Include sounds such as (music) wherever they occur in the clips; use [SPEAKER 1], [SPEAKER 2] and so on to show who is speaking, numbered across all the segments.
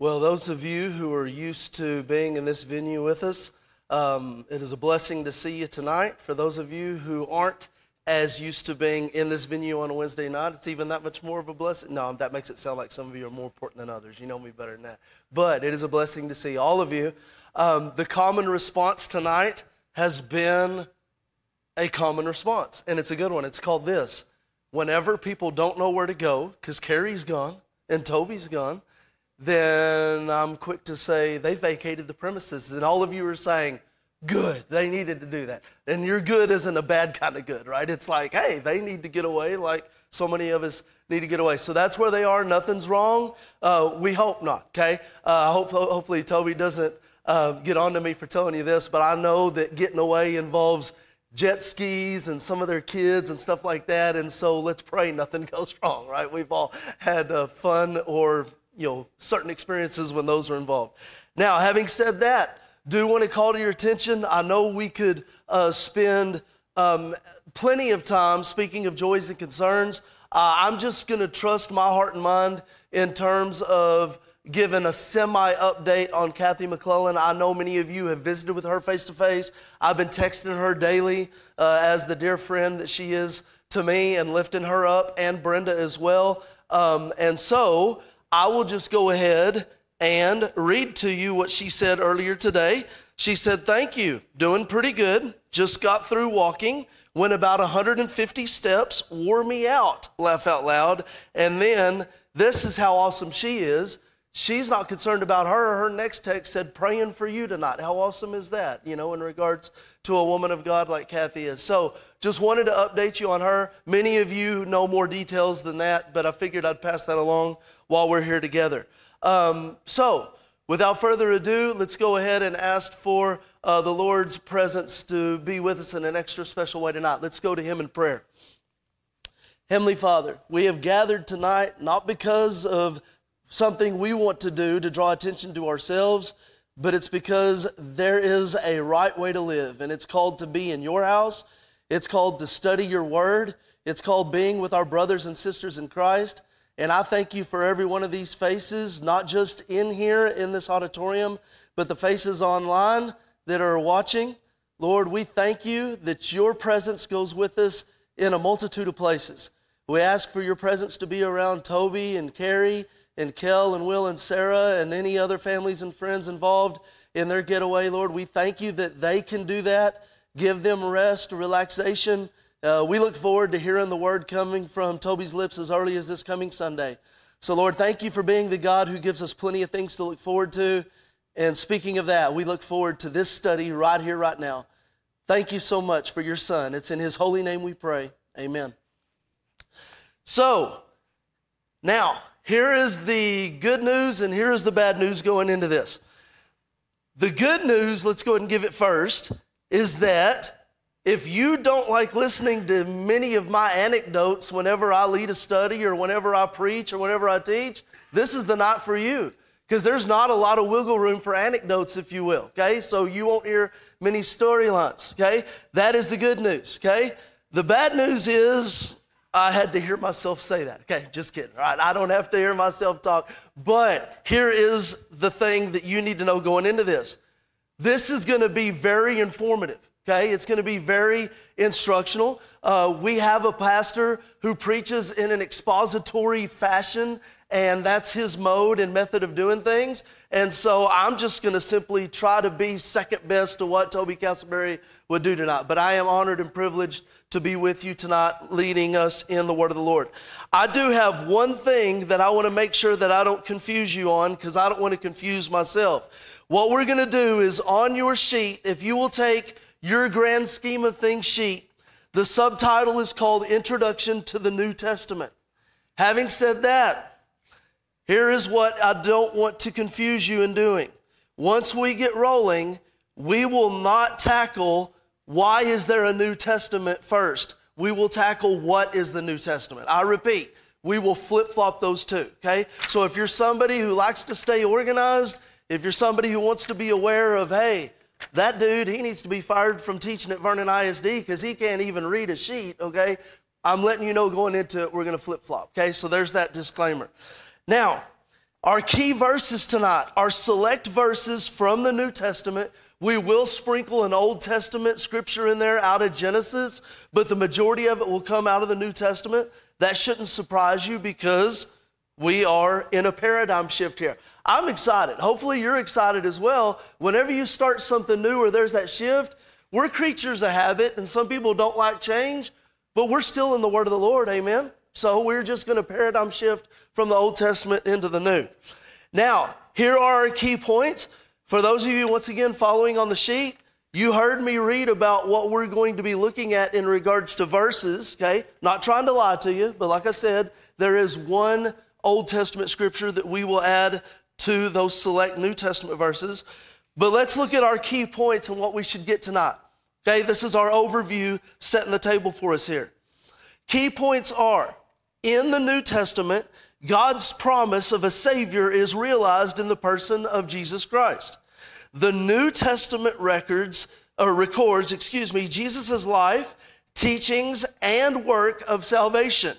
[SPEAKER 1] Well, those of you who are used to being in this venue with us, um, it is a blessing to see you tonight. For those of you who aren't as used to being in this venue on a Wednesday night, it's even that much more of a blessing. No, that makes it sound like some of you are more important than others. You know me better than that. But it is a blessing to see all of you. Um, the common response tonight has been a common response, and it's a good one. It's called this Whenever people don't know where to go, because Carrie's gone and Toby's gone, then I'm quick to say they vacated the premises. And all of you are saying, good, they needed to do that. And your good isn't a bad kind of good, right? It's like, hey, they need to get away, like so many of us need to get away. So that's where they are. Nothing's wrong. Uh, we hope not, okay? Uh, hope, hopefully, Toby doesn't um, get on to me for telling you this, but I know that getting away involves jet skis and some of their kids and stuff like that. And so let's pray nothing (laughs) goes wrong, right? We've all had uh, fun or you know, certain experiences when those are involved. Now, having said that, do want to call to your attention. I know we could uh, spend um, plenty of time speaking of joys and concerns. Uh, I'm just going to trust my heart and mind in terms of giving a semi update on Kathy McClellan. I know many of you have visited with her face to face. I've been texting her daily uh, as the dear friend that she is to me and lifting her up, and Brenda as well. Um, and so, I will just go ahead and read to you what she said earlier today. She said, Thank you, doing pretty good. Just got through walking, went about 150 steps, wore me out, laugh out loud. And then, this is how awesome she is. She's not concerned about her. Her next text said, praying for you tonight. How awesome is that, you know, in regards to a woman of God like Kathy is? So just wanted to update you on her. Many of you know more details than that, but I figured I'd pass that along while we're here together. Um, so without further ado, let's go ahead and ask for uh, the Lord's presence to be with us in an extra special way tonight. Let's go to Him in prayer. Heavenly Father, we have gathered tonight not because of something we want to do to draw attention to ourselves, but it's because there is a right way to live, and it's called to be in your house. It's called to study your word. It's called being with our brothers and sisters in Christ. And I thank you for every one of these faces, not just in here in this auditorium, but the faces online that are watching. Lord, we thank you that your presence goes with us in a multitude of places. We ask for your presence to be around Toby and Carrie and Kel and Will and Sarah and any other families and friends involved in their getaway, Lord. We thank you that they can do that. Give them rest, relaxation. Uh, we look forward to hearing the word coming from Toby's lips as early as this coming Sunday. So, Lord, thank you for being the God who gives us plenty of things to look forward to. And speaking of that, we look forward to this study right here, right now. Thank you so much for your son. It's in his holy name we pray. Amen. So, now, here is the good news and here is the bad news going into this. The good news, let's go ahead and give it first, is that if you don't like listening to many of my anecdotes whenever I lead a study or whenever I preach or whenever I teach, this is the night for you because there's not a lot of wiggle room for anecdotes, if you will, okay? So you won't hear many storylines, okay? That is the good news, okay? The bad news is I had to hear myself say that. Okay, just kidding. All right, I don't have to hear myself talk. But here is the thing that you need to know going into this. This is going to be very informative. Okay, it's going to be very instructional. Uh, we have a pastor who preaches in an expository fashion, and that's his mode and method of doing things. And so I'm just going to simply try to be second best to what Toby Castleberry would do tonight. But I am honored and privileged to be with you tonight, leading us in the word of the Lord. I do have one thing that I want to make sure that I don't confuse you on because I don't want to confuse myself. What we're going to do is on your sheet, if you will take your grand scheme of things sheet, the subtitle is called Introduction to the New Testament. Having said that, here is what I don't want to confuse you in doing. Once we get rolling, we will not tackle why is there a New Testament first? We will tackle what is the New Testament. I repeat, we will flip flop those two, okay? So if you're somebody who likes to stay organized, if you're somebody who wants to be aware of, hey, that dude, he needs to be fired from teaching at Vernon ISD because he can't even read a sheet, okay? I'm letting you know going into it, we're going to flip flop, okay? So there's that disclaimer. Now, Our key verses tonight are select verses from the New Testament. We will sprinkle an Old Testament scripture in there out of Genesis, but the majority of it will come out of the New Testament. That shouldn't surprise you because we are in a paradigm shift here. I'm excited. Hopefully, you're excited as well. Whenever you start something new or there's that shift, we're creatures of habit, and some people don't like change, but we're still in the Word of the Lord. Amen. So we're just going to paradigm shift from the Old Testament into the New. Now, here are our key points. For those of you, once again, following on the sheet, you heard me read about what we're going to be looking at in regards to verses, okay? Not trying to lie to you, but like I said, there is one Old Testament scripture that we will add to those select New Testament verses. But let's look at our key points and what we should get tonight. Okay, this is our overview setting the table for us here. Key points are in the New Testament, God's promise of a Savior is realized in the person of Jesus Christ. The New Testament records, or records, excuse me, Jesus' life, teachings, and work of salvation.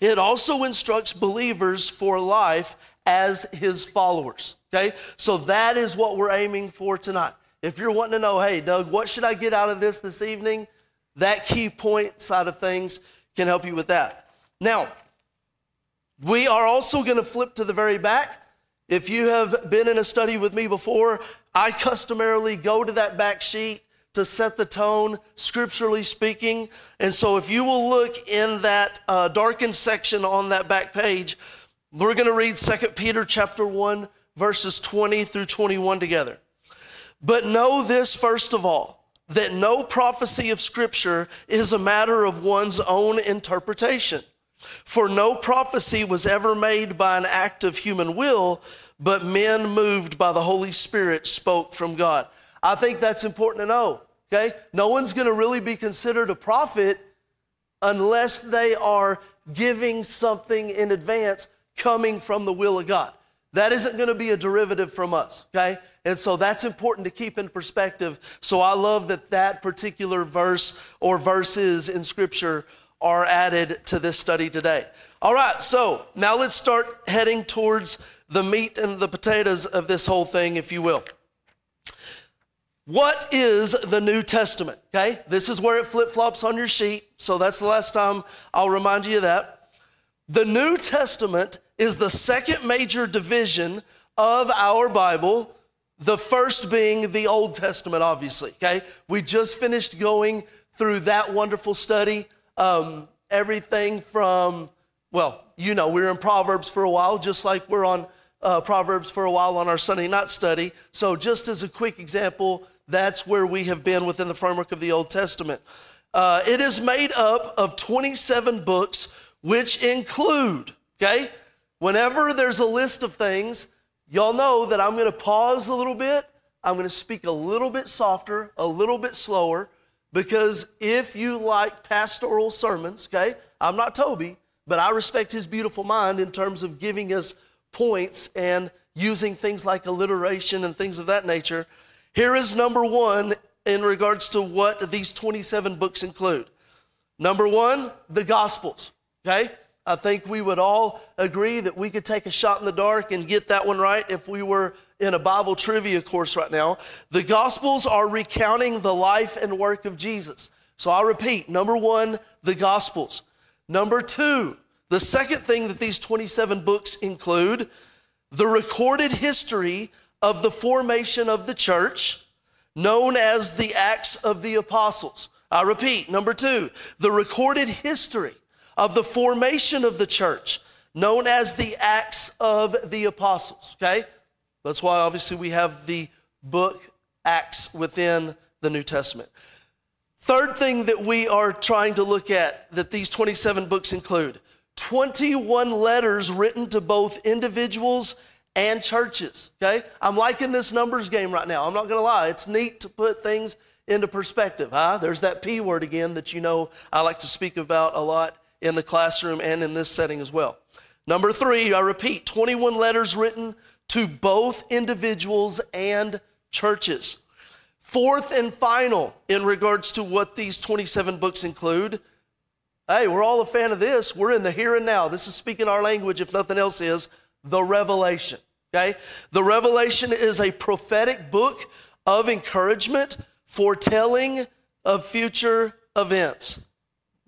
[SPEAKER 1] It also instructs believers for life as his followers. Okay? So that is what we're aiming for tonight. If you're wanting to know, hey, Doug, what should I get out of this this evening? That key point side of things can help you with that. Now, we are also going to flip to the very back. If you have been in a study with me before, I customarily go to that back sheet to set the tone, scripturally speaking. And so, if you will look in that uh, darkened section on that back page, we're going to read 2 Peter chapter 1, verses 20 through 21 together. But know this first of all, that no prophecy of Scripture is a matter of one's own interpretation. For no prophecy was ever made by an act of human will, but men moved by the Holy Spirit spoke from God. I think that's important to know, okay? No one's gonna really be considered a prophet unless they are giving something in advance coming from the will of God. That isn't gonna be a derivative from us, okay? And so that's important to keep in perspective. So I love that that particular verse or verses in Scripture are added to this study today. All right, so now let's start heading towards the meat and the potatoes of this whole thing, if you will. What is the New Testament? Okay, this is where it flip flops on your sheet, so that's the last time I'll remind you of that. The New Testament is the second major division of our Bible, the first being the Old Testament, obviously. Okay, we just finished going through that wonderful study um, everything from, well, you know, we were in Proverbs for a while, just like we're on uh, Proverbs for a while on our Sunday night study. So, just as a quick example, that's where we have been within the framework of the Old Testament. Uh, it is made up of 27 books, which include, okay, whenever there's a list of things, y'all know that I'm going to pause a little bit. I'm going to speak a little bit softer, a little bit slower, because if you like pastoral sermons, okay, I'm not Toby, but I respect his beautiful mind in terms of giving us points and using things like alliteration and things of that nature. Here is number one in regards to what these 27 books include. Number one, the Gospels, okay? I think we would all agree that we could take a shot in the dark and get that one right if we were in a Bible trivia course right now. The Gospels are recounting the life and work of Jesus. So I'll repeat number one, the Gospels. Number two, the second thing that these 27 books include the recorded history of the formation of the church, known as the Acts of the Apostles. I repeat, number two, the recorded history of the formation of the church, known as the Acts of the Apostles. Okay? That's why obviously we have the book Acts within the New Testament. Third thing that we are trying to look at that these 27 books include 21 letters written to both individuals and churches. Okay? I'm liking this numbers game right now. I'm not to lie. It's neat to put things into perspective. Huh? There's that P word again that you know I like to speak about a lot in the classroom and in this setting as well. Number three, I repeat 21 letters written to both individuals and churches. Fourth and final, in regards to what these 27 books include, hey, we're all a fan of this. We're in the here and now. This is speaking our language, if nothing else is, the Revelation. Okay? The Revelation is a prophetic book of encouragement, foretelling of future events.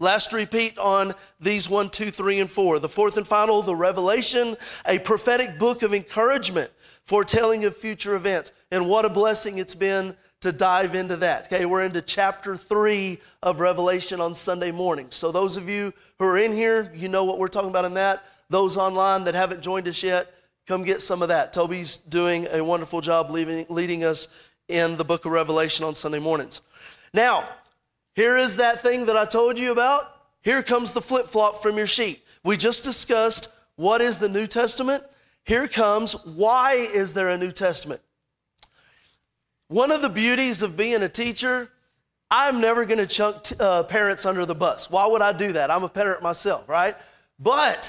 [SPEAKER 1] Last repeat on these one, two, three, and four. The fourth and final, the Revelation, a prophetic book of encouragement, foretelling of future events. And what a blessing it's been to dive into that. Okay, we're into chapter three of Revelation on Sunday morning. So, those of you who are in here, you know what we're talking about in that. Those online that haven't joined us yet, come get some of that. Toby's doing a wonderful job leading, leading us in the book of Revelation on Sunday mornings. Now, here is that thing that I told you about. Here comes the flip flop from your sheet. We just discussed what is the New Testament. Here comes why is there a New Testament? One of the beauties of being a teacher, I'm never going to chunk t- uh, parents under the bus. Why would I do that? I'm a parent myself, right? But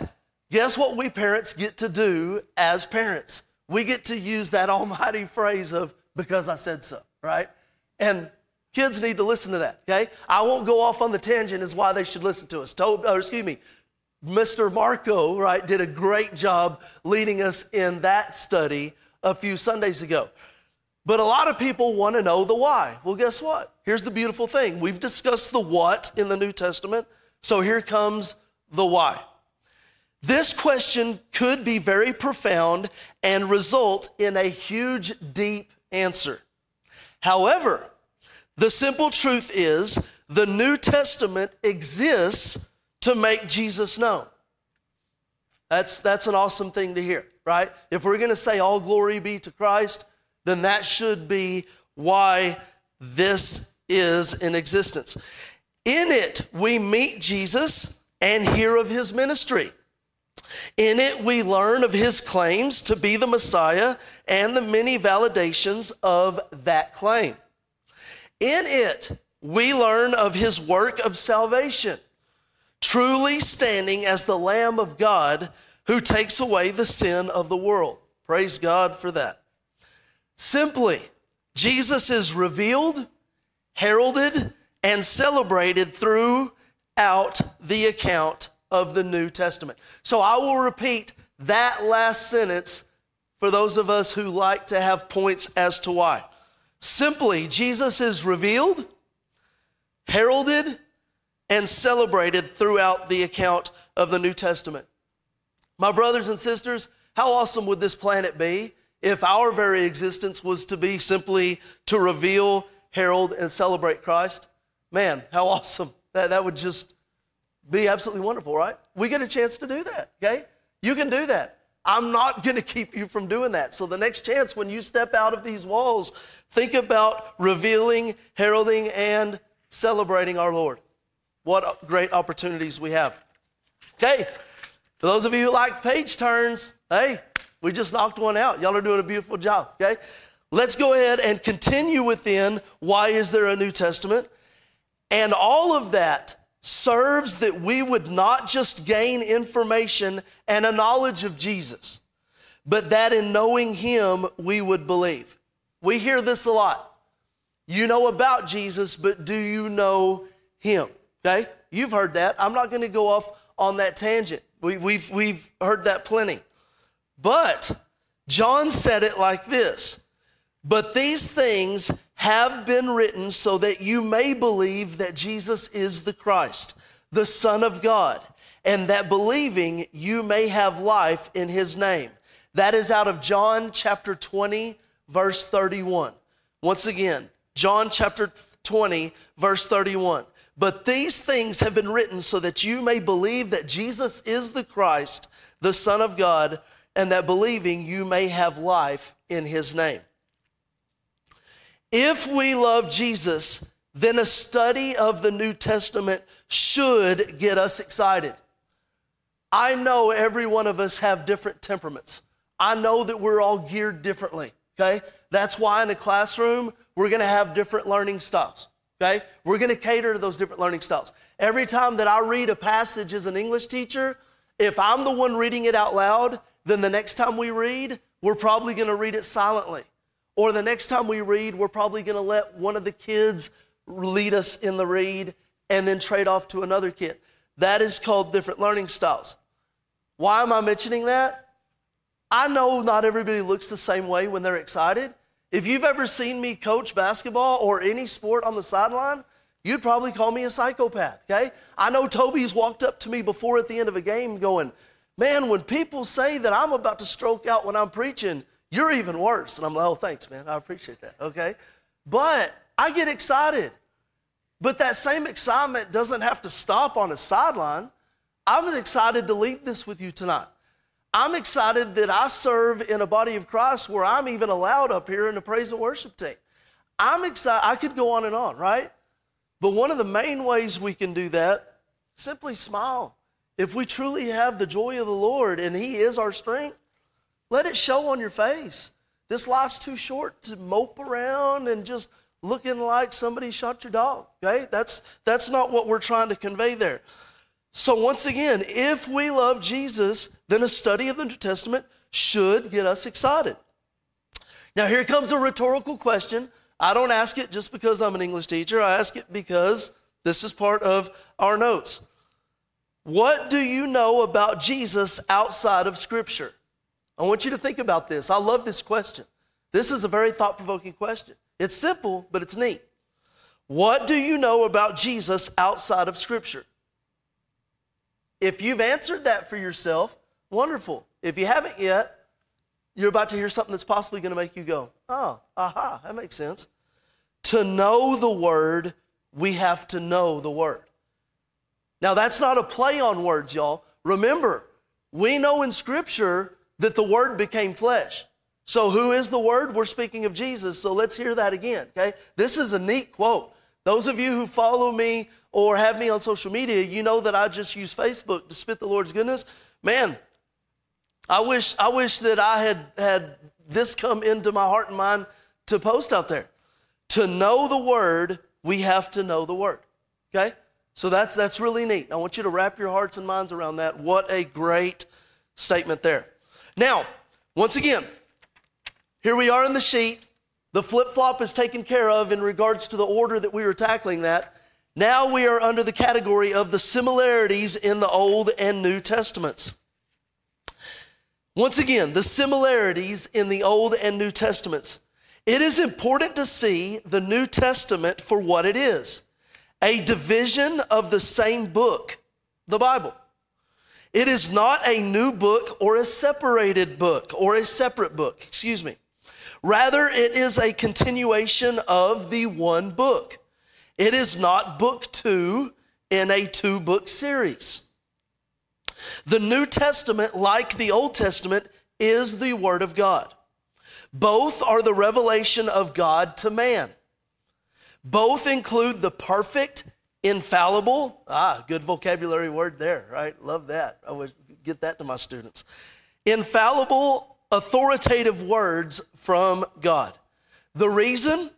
[SPEAKER 1] guess what we parents get to do as parents? We get to use that (laughs) almighty phrase of, because I said so, right? And kids need to listen to that, okay? I won't go off on the tangent is why they should listen to us. Told, or excuse me, Mr. Marco, right, did a great job leading us in that study a few Sundays ago. But a lot of people want to know the why. Well, guess what? Here's the beautiful thing we've discussed the what in the New Testament, so here comes the why. This question could be very profound and result in a huge, deep answer. However, the simple truth is the New Testament exists to make Jesus known. That's, that's an awesome thing to hear, right? If we're going to say all glory be to Christ, then that should be why this is in existence. In it, we meet Jesus and hear of his ministry. In it, we learn of his claims to be the Messiah and the many validations of that claim. In it, we learn of his work of salvation, truly standing as the Lamb of God who takes away the sin of the world. Praise God for that. Simply, Jesus is revealed, heralded, and celebrated throughout the account of the New Testament. So I will repeat that last sentence for those of us who like to have points as to why. Simply, Jesus is revealed, heralded, and celebrated throughout the account of the New Testament. My brothers and sisters, how awesome would this planet be if our very existence was to be simply to reveal, herald, and celebrate Christ, man, how awesome. That, that would just be absolutely wonderful, right? We get a chance to do that, okay? You can do that. I'm not going to keep you from doing that. So, the next chance when you step out of these walls, think about revealing, heralding, and celebrating our Lord. What great opportunities we have. Okay, for those of you who like page turns, hey, we just knocked one out. Y'all are doing a beautiful job, okay? Let's go ahead and continue within why is there a New Testament? And all of that serves that we would not just gain information and a knowledge of Jesus, but that in knowing Him we would believe. We hear this a lot. You know about Jesus, but do you know Him? Okay? You've heard that. I'm not going to go off on that tangent. We, we've, we've heard that plenty. But John said it like this But these things have been written so that you may believe that Jesus is the Christ, the Son of God, and that believing you may have life in his name. That is out of John chapter 20, verse 31. Once again, John chapter 20, verse 31. But these things have been written so that you may believe that Jesus is the Christ, the Son of God and that believing you may have life in his name. If we love Jesus, then a study of the New Testament should get us excited. I know every one of us have different temperaments. I know that we're all geared differently, okay? That's why in a classroom, we're gonna have different learning styles, okay? We're gonna cater to those different learning styles. Every time that I read a passage as an English teacher, if I'm the one reading it out loud, then the next time we read, we're probably going to read it silently. Or the next time we read, we're probably going to let one of the kids lead us in the read and then trade off to another kid. That is called different learning styles. Why am I mentioning that? I know not everybody looks the same way when they're excited. If you've ever seen me coach basketball or any sport on the sideline, you'd probably call me a psychopath, okay? I know Toby's walked up to me before at the end of a game going, Man, when people say that I'm about to stroke out when I'm preaching, you're even worse. And I'm like, Oh, thanks, man. I appreciate that, okay? But I get excited. But that same excitement doesn't have to stop on a sideline. I'm excited to leave this with you tonight. I'm excited that I serve in a body of Christ where I'm even allowed up here in the praise and worship team. I'm excited. I could go on and on, right? But one of the main ways we can do that, simply smile. If we truly have the joy of the Lord and He is our strength, let it show on your face. This life's too short to mope around and just looking like somebody shot your dog. Okay? That's that's not what we're trying to convey there. So, once again, if we love Jesus, then a study of the New Testament should get us excited. Now, here comes a rhetorical question. I don't ask it just because I'm an English teacher, I ask it because this is part of our notes. What do you know about Jesus outside of Scripture? I want you to think about this. I love this question. This is a very thought provoking question. It's simple, but it's neat. What do you know about Jesus outside of Scripture? If you've answered that for yourself, wonderful. If you haven't yet, you're about to hear something that's possibly going to make you go, oh, aha, that makes sense. To know the word, we have to know the word. Now, that's not a play on words, y'all. Remember, we know in Scripture that the word became flesh. So, who is the word? We're speaking of Jesus. So, let's hear that again, okay? This is a neat quote. Those of you who follow me or have me on social media, you know that I just use Facebook to spit the Lord's goodness. Man, I wish I wish that I had had this come into my heart and mind to post out there. To know the word, we have to know the word. Okay? So that's that's really neat. I want you to wrap your hearts and minds around that. What a great statement there. Now, once again, here we are in the sheet. The flip flop is taken care of in regards to the order that we were tackling that. Now we are under the category of the similarities in the Old and New Testaments. Once again, the similarities in the Old and New Testaments. It is important to see the New Testament for what it is a division of the same book, the Bible. It is not a new book or a separated book or a separate book, excuse me. Rather, it is a continuation of the one book. It is not book two in a two book series. The New Testament, like the Old Testament, is the Word of God. Both are the revelation of God to man. Both include the perfect, infallible, ah, good vocabulary word there, right? Love that. I would get that to my students. Infallible authoritative words from God. The reason?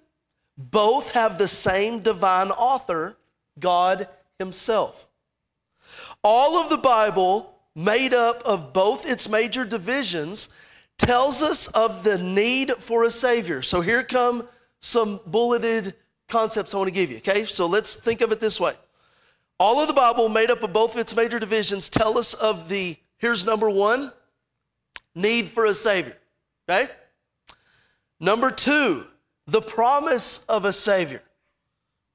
[SPEAKER 1] Both have the same divine author, God Himself. All of the Bible, made up of both its major divisions, tells us of the need for a Savior. So here come some bulleted concepts I want to give you, okay? So let's think of it this way. All of the Bible, made up of both of its major divisions, tell us of the, here's number one, need for a Savior. Okay? Number two, the promise of a Savior.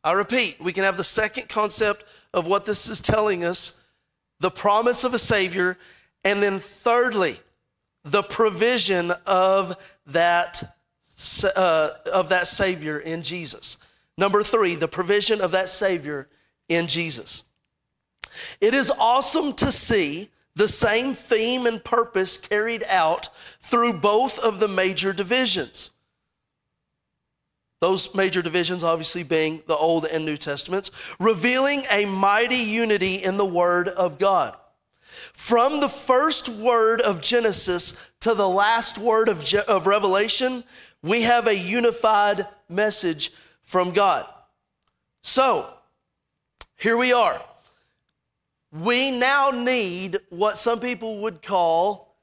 [SPEAKER 1] I repeat, we can have the second concept of what this is telling us the promise of a Savior. And then thirdly, the provision of that, uh, of that Savior in Jesus. Number three, the provision of that Savior in Jesus. It is awesome to see the same theme and purpose carried out through both of the major divisions. Those major divisions, obviously, being the Old and New Testaments, revealing a mighty unity in the Word of God. From the first word of Genesis to the last word of, Je- of Revelation, we have a unified message from God. So, here we are we now need what some people would call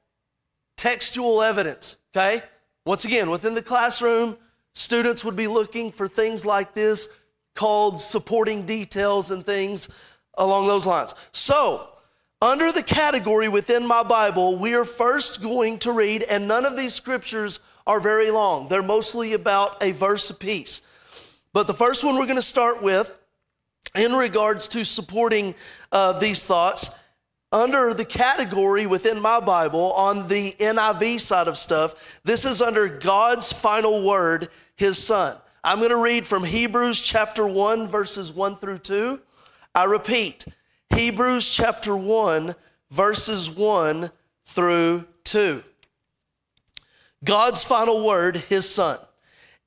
[SPEAKER 1] textual evidence, okay? Once again, within the classroom, students would be looking for things like this called supporting details and things along those lines. So, under the category within my Bible, we are first going to read, and none of these scriptures are very long. They're mostly about a verse apiece. But the first one we're going to start with, in regards to supporting uh, these thoughts, under the category within my Bible on the NIV side of stuff, this is under God's final word, His Son. I'm going to read from Hebrews chapter 1, verses 1 through 2. I repeat, Hebrews chapter 1, verses 1 through 2. God's final word, His Son.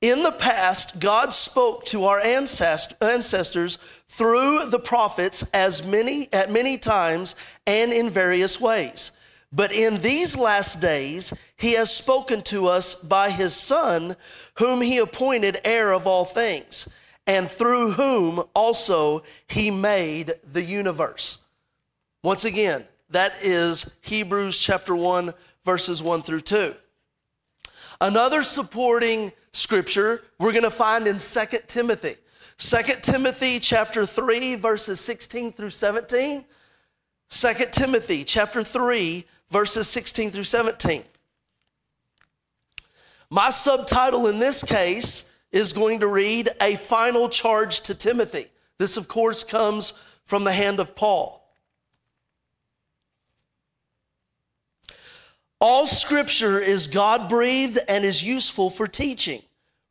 [SPEAKER 1] In the past, God spoke to our ancestors through the prophets as many at many times and in various ways. But in these last days, he has spoken to us by his son, whom he appointed heir of all things, and through whom also he made the universe. Once again, that is Hebrews chapter 1 verses 1 through 2. Another supporting scripture we're going to find in 2 Timothy. 2 Timothy chapter 3 verses 16 through 17. 2 Timothy chapter 3 verses 16 through 17. My subtitle in this case is going to read a final charge to Timothy. This of course comes from the hand of Paul. All scripture is God breathed and is useful for teaching,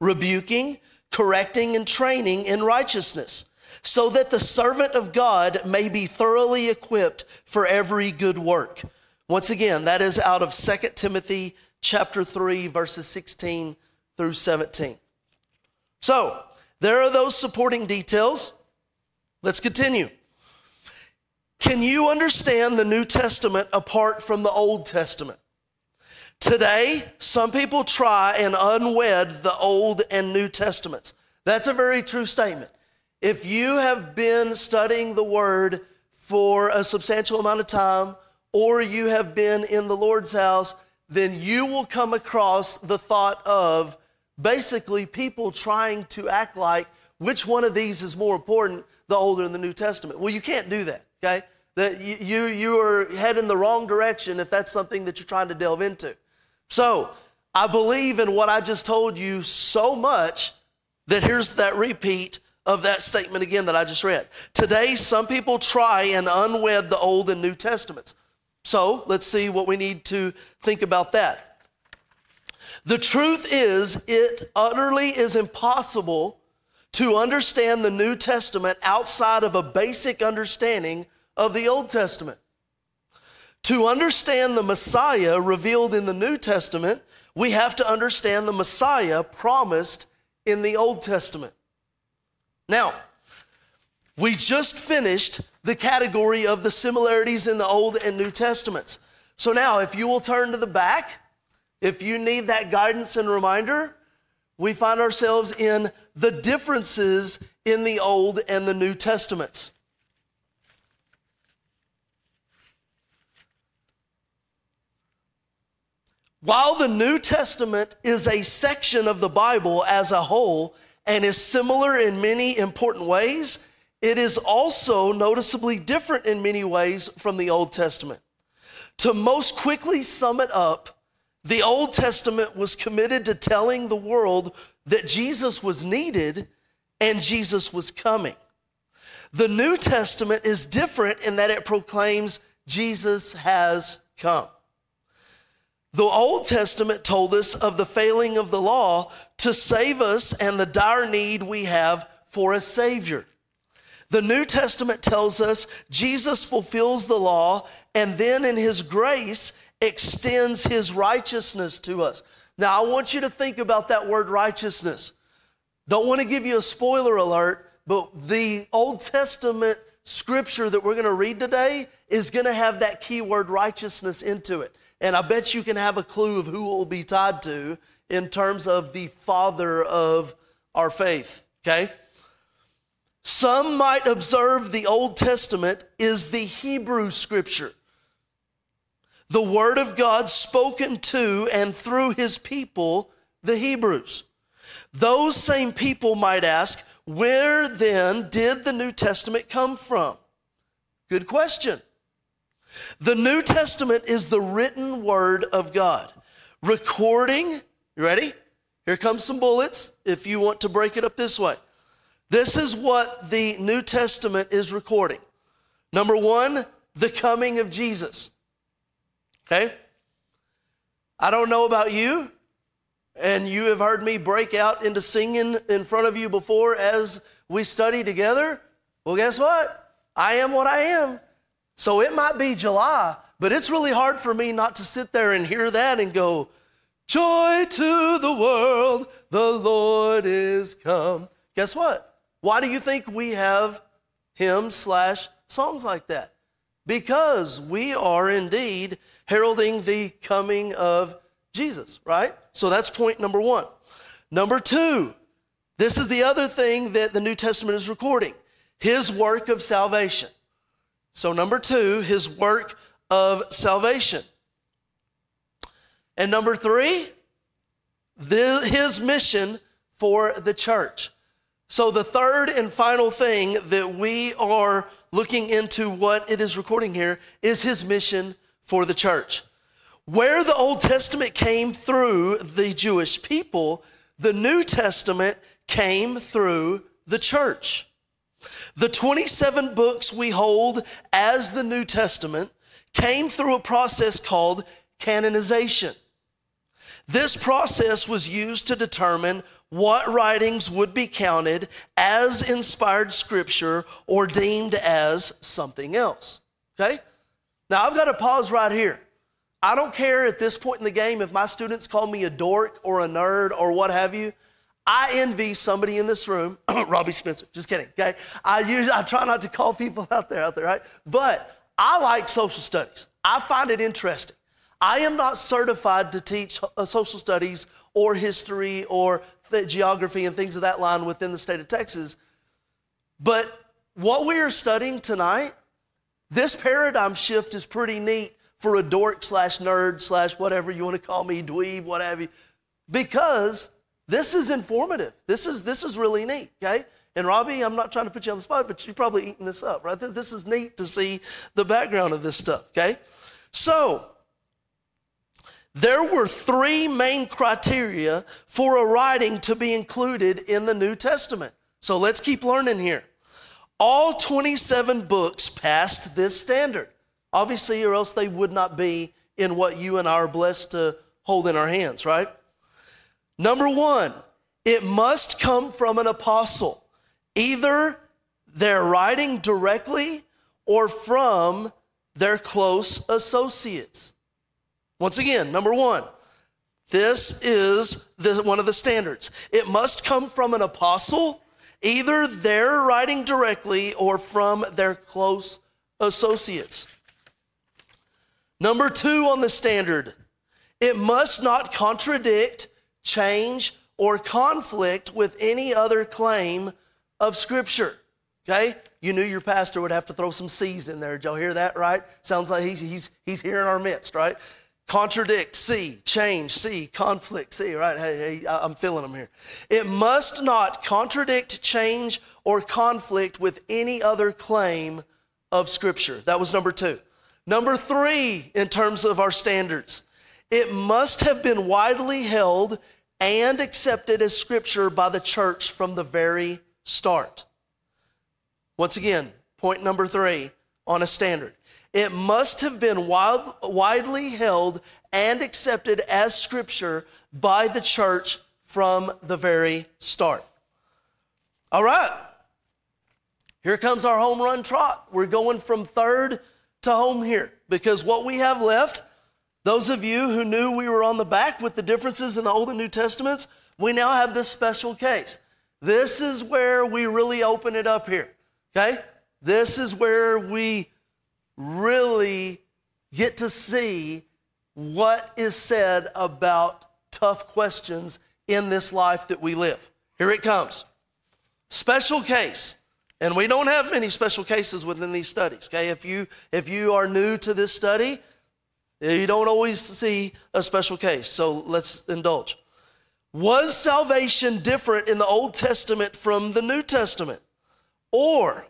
[SPEAKER 1] rebuking, correcting, and training in righteousness, so that the servant of God may be thoroughly equipped for every good work. Once again, that is out of 2 Timothy chapter 3 verses 16 through 17. So, there are those supporting details. Let's continue. Can you understand the New Testament apart from the Old Testament? Today, some people try and unwed the Old and New Testaments. That's a very true statement. If you have been studying the Word for a substantial amount of time, or you have been in the Lord's house, then you will come across the thought of basically people trying to act like which one of these is more important, the Old or the New Testament. Well, you can't do that, okay? That you, you are heading the wrong direction if that's something that you're trying to delve into. So I believe in what I just told you so much that here's that repeat of that statement again that I just read. Today, some people try and unwed the Old and New Testaments. So let's see what we need to think about that. The truth is, it utterly is impossible to understand the New Testament outside of a basic understanding of the Old Testament. To understand the Messiah revealed in the New Testament, we have to understand the Messiah promised in the Old Testament. Now, we just finished the category of the similarities in the Old and New Testaments. So now, if you will turn to the back, if you need that guidance and reminder, we find ourselves in the differences in the Old and the New Testaments. While the New Testament is a section of the Bible as a whole and is similar in many important ways, it is also noticeably different in many ways from the Old Testament. To most quickly sum it up, the Old Testament was committed to telling the world that Jesus was needed and Jesus was coming. The New Testament is different in that it proclaims Jesus has come. The Old Testament told us of the failing of the law to save us and the dire need we have for a Savior. The New Testament tells us Jesus fulfills the law and then in His grace extends His righteousness to us. Now, I want you to think about that word righteousness. Don't want to give you a spoiler alert, but the Old Testament scripture that we're going to read today is going to have that key word righteousness into it. And I bet you can have a clue of who it will be tied to in terms of the father of our faith, okay? Some might observe the Old Testament is the Hebrew scripture, the word of God spoken to and through his people, the Hebrews. Those same people might ask, where then did the New Testament come from? Good question. The New Testament is the written word of God, recording, you ready? Here comes some bullets if you want to break it up this way. This is what the New Testament is recording. Number one, the coming of Jesus. Okay? I don't know about you, and you have heard me break out into singing in front of you before as we study together. Well, guess what? I am what I am. So it might be July, but it's really hard for me not to sit there and hear that and go, Joy to the world, the Lord is come. Guess what? Why do you think we have hymns slash songs like that? Because we are indeed heralding the coming of Jesus, right? So that's point number one. Number two, this is the other thing that the New Testament is recording his work of salvation. So, number two, his work of salvation. And number three, the, his mission for the church. So, the third and final thing that we are looking into what it is recording here is his mission for the church. Where the Old Testament came through the Jewish people, the New Testament came through the church. The 27 books we hold as the New Testament came through a process called canonization. This process was used to determine what writings would be counted as inspired scripture or deemed as something else. Okay? Now I've got to pause right here. I don't care at this point in the game if my students call me a dork or a nerd or what have you. I envy somebody in this room, (clears throat) Robbie Spencer, just kidding, okay? I usually, I try not to call people (laughs) out there, out there, right? But I like social studies. I find it interesting. I am not certified to teach uh, social studies or history or geography and things of that line within the state of Texas. But what we are studying tonight, this paradigm shift is pretty neat for a dork slash nerd slash whatever you want to call me, dweeb, whatever, because this is informative. This is, this is really neat, okay? And Robbie, I'm not trying to put you on the spot, but you're probably eating this up, right? This is neat to see the background of this stuff, okay? So, there were three main criteria for a writing to be included in the New Testament. So let's keep learning here. All 27 books passed this standard, obviously, or else they would not be in what you and I are blessed to hold in our hands, right? Number one, it must come from an apostle. Either they're writing directly or from their close associates. Once again, number one, this is the, one of the standards. It must come from an apostle, either they're writing directly or from their close associates. Number two on the standard, it must not contradict change, or conflict with any other claim of Scripture. Okay? You knew your pastor would have to throw some C's in there. Did y'all hear that, right? Sounds like he's, he's, he's here in our midst, right? Contradict, C. Change, C. Conflict, C. Right? Hey, hey, I'm feeling them here. It must not contradict, change, or conflict with any other claim of Scripture. That was number two. Number three, in terms of our standards, it must have been widely held and accepted as scripture by the church from the very start. Once again, point number three on a standard. It must have been wild, widely held and accepted as scripture by the church from the very start. All right. Here comes our home run trot. We're going from third to home here because what we have left those of you who knew we were on the back with the differences in the Old and New Testaments, we now have this special case. This is where we really open it up here, okay? This is where we really get to see what is said about tough questions in this life that we live. Here it comes. Special case. And we don't have many special cases within these studies, okay? If you if you are new to this study, you don't always see a special case, so let's indulge. Was salvation different in the Old Testament from the New Testament? Or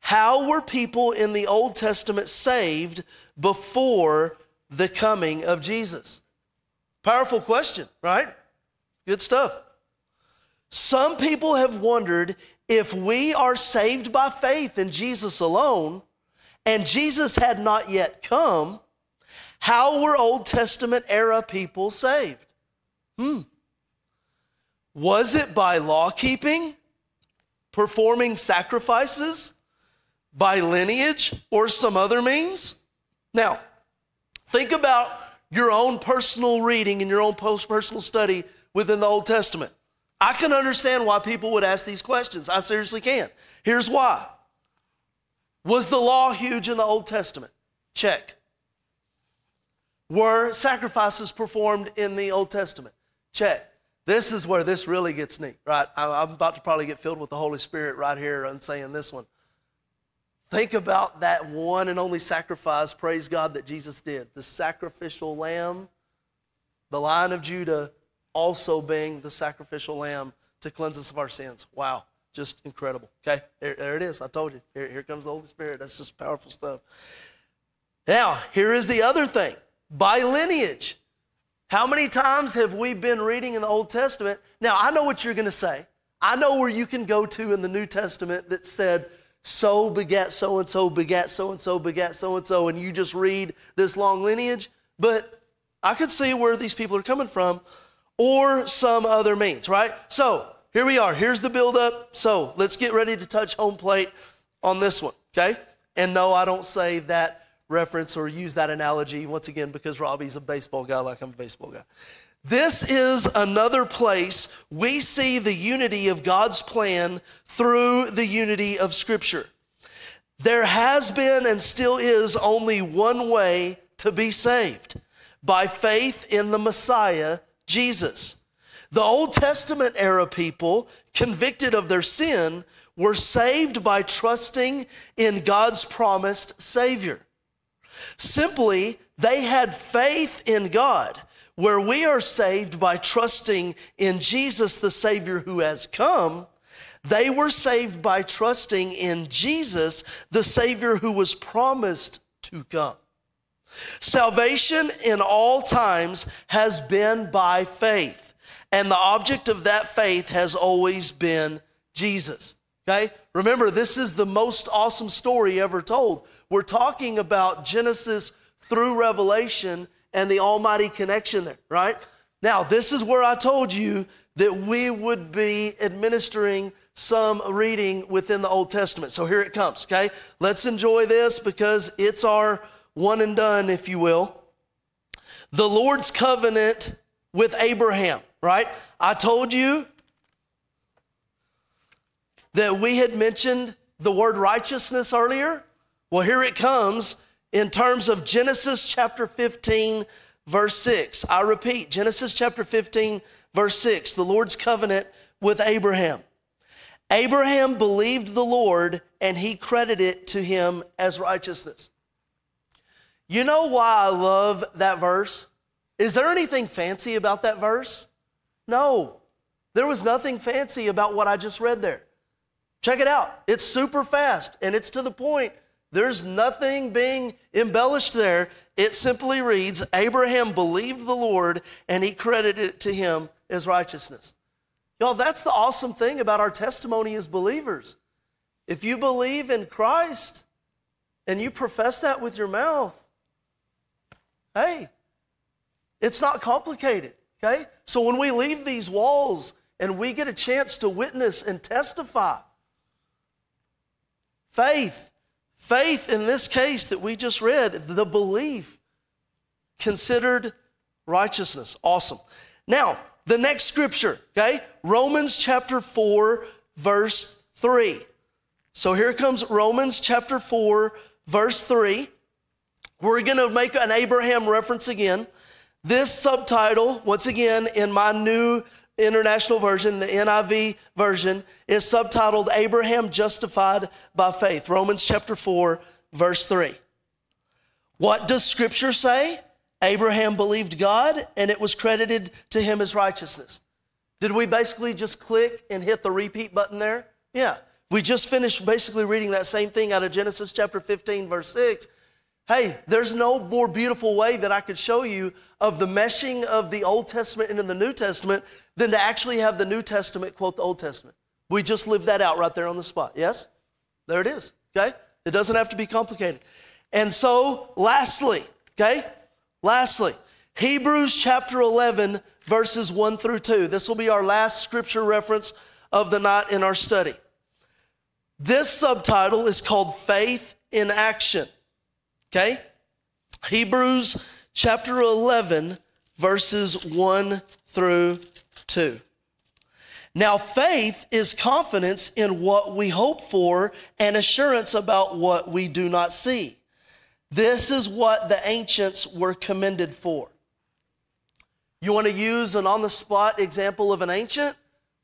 [SPEAKER 1] how were people in the Old Testament saved before the coming of Jesus? Powerful question, right? Good stuff. Some people have wondered if we are saved by faith in Jesus alone and Jesus had not yet come, how were Old Testament era people saved? Hmm. Was it by law keeping, performing sacrifices, by lineage, or some other means? Now, think about your own personal reading and your own personal study within the Old Testament. I can understand why people would ask these questions. I seriously can. Here's why. Was the law huge in the Old Testament? Check. Were sacrifices performed in the Old Testament? Check. This is where this really gets neat, right? I'm about to probably get filled with the Holy Spirit right here and saying this one. Think about that one and only sacrifice, praise God, that Jesus did. The sacrificial lamb, the lion of Judah, also being the sacrificial lamb to cleanse us of our sins. Wow, just incredible. Okay, there, there it is. I told you. Here, here comes the Holy Spirit. That's just powerful stuff. Now, here is the other thing by lineage. How many times have we been reading in the Old Testament? Now, I know what you're going to say. I know where you can go to in the New Testament that said, so begat so and so, begat so and so, begat so and so, and you just read this long lineage. But I could see where these people are coming from or some other means, right? So here we are. Here's the buildup. So let's get ready to touch home plate on this one, okay? And no, I don't say that reference or use that analogy once again because Robbie's a baseball guy like I'm a baseball guy. This is another place we see the unity of God's plan through the unity of Scripture. There has been and still is only one way to be saved by faith in the Messiah, Jesus. The Old Testament era people, convicted of their sin, were saved by trusting in God's promised Savior. Simply, they had faith in God, where we are saved by trusting in Jesus, the Savior who has come. They were saved by trusting in Jesus, the Savior who was promised to come. Salvation in all times has been by faith, and the object of that faith has always been Jesus. Okay? Remember, this is the most awesome story ever told. We're talking about Genesis through Revelation and the Almighty connection there, right? Now, this is where I told you that we would be administering some reading within the Old Testament. So here it comes, okay? Let's enjoy this because it's our one and done, if you will. The Lord's covenant with Abraham, right? I told you that we had mentioned the word righteousness earlier? Well, here it comes in terms of Genesis chapter 15, verse 6. I repeat, Genesis chapter 15, verse 6, the Lord's covenant with Abraham. Abraham believed the Lord and he credited it to him as righteousness. You know why I love that verse? Is there anything fancy about that verse? No. There was nothing fancy about what I just read there. Check it out. It's super fast and it's to the point. There's nothing being embellished there. It simply reads Abraham believed the Lord and he credited it to him as righteousness. Y'all, that's the awesome thing about our testimony as believers. If you believe in Christ and you profess that with your mouth, hey, it's not complicated, okay? So when we leave these walls and we get a chance to witness and testify, Faith. Faith in this case that we just read, the belief considered righteousness. Awesome. Now, the next scripture, okay? Romans chapter 4, verse 3. So here comes Romans chapter 4, verse 3. We're going to make an Abraham reference again. This subtitle, once again, in my new International Version, the NIV version, is subtitled Abraham Justified by Faith, Romans chapter 4, verse 3. What does Scripture say? Abraham believed God and it was credited to him as righteousness. Did we basically just click and hit the repeat button there? Yeah. We just finished basically reading that same thing out of Genesis chapter 15, verse 6. Hey, there's no more beautiful way that I could show you of the meshing of the Old Testament into the New Testament than to actually have the New Testament quote the Old Testament. We just lived that out right there on the spot. Yes? There it is. Okay? It doesn't have to be complicated. And so, lastly, okay? Lastly, Hebrews chapter 11, verses 1 through 2. This will be our last scripture reference of the night in our study. This subtitle is called Faith in Action. Okay? Hebrews chapter 11, verses 1 through 2. Now, faith is confidence in what we hope for and assurance about what we do not see. This is what the ancients were commended for. You want to use an on the spot example of an ancient?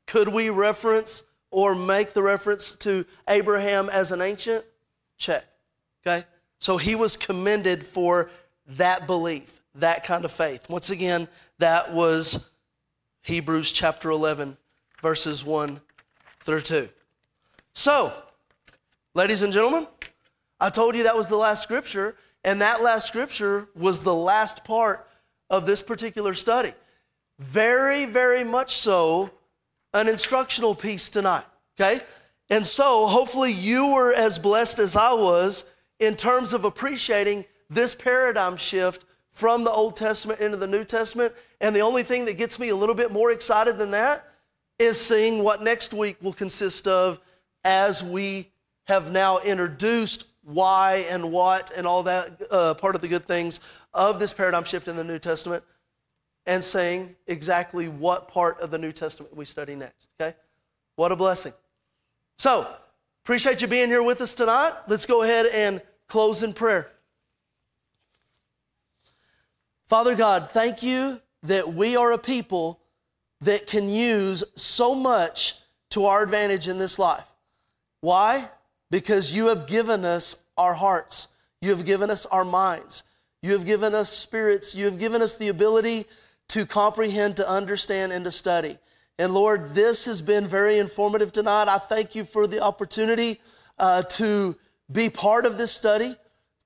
[SPEAKER 1] Could we reference or make the reference to Abraham as an ancient? Check. Okay? So he was commended for that belief, that kind of faith. Once again, that was Hebrews chapter 11, verses 1 through 2. So, ladies and gentlemen, I told you that was the last scripture, and that last scripture was the last part of this particular study. Very, very much so, an instructional piece tonight, okay? And so, hopefully, you were as blessed as I was in terms of appreciating this paradigm shift from the Old Testament into the New Testament. And the only thing that gets me a little bit more excited than that is seeing what next week will consist of as we have now introduced why and what and all that uh, part of the good things of this paradigm shift in the New Testament and saying exactly what part of the New Testament we study next. Okay? What a blessing. So, appreciate you being here with us tonight. Let's go ahead and close in prayer. Father God, thank you that we are a people that can use so much to our advantage in this life. Why? Because you have given us our hearts, you have given us our minds, you have given us spirits, you have given us the ability to comprehend, to understand, and to study. And Lord, this has been very informative tonight. I thank you for the opportunity uh, to be part of this study,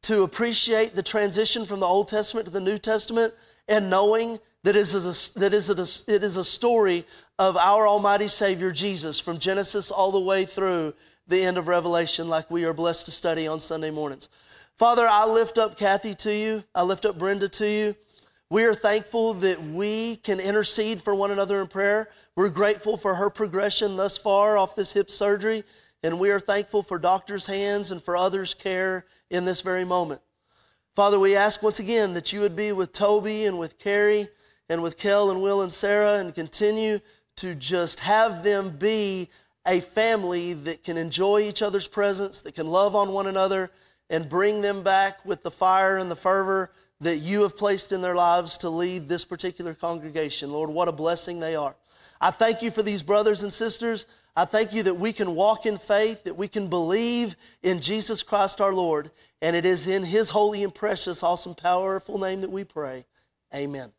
[SPEAKER 1] to appreciate the transition from the Old Testament to the New Testament, and knowing that is a, that is a, it is a story of our Almighty Savior Jesus from Genesis all the way through the end of Revelation, like we are blessed to study on Sunday mornings. Father, I lift up Kathy to you. I lift up Brenda to you. We are thankful that we can intercede for one another in prayer. We're grateful for her progression thus far off this hip surgery, and we are thankful for doctors' hands and for others' care in this very moment. Father, we ask once again that you would be with Toby and with Carrie and with Kel and Will and Sarah and continue to just have them be a family that can enjoy each other's presence, that can love on one another, and bring them back with the fire and the fervor that you have placed in their lives to lead this particular congregation. Lord, what a blessing they are. I thank you for these brothers and sisters. I thank you that we can walk in faith, that we can believe in Jesus Christ our Lord. And it is in his holy and precious, awesome, powerful name that we pray. Amen.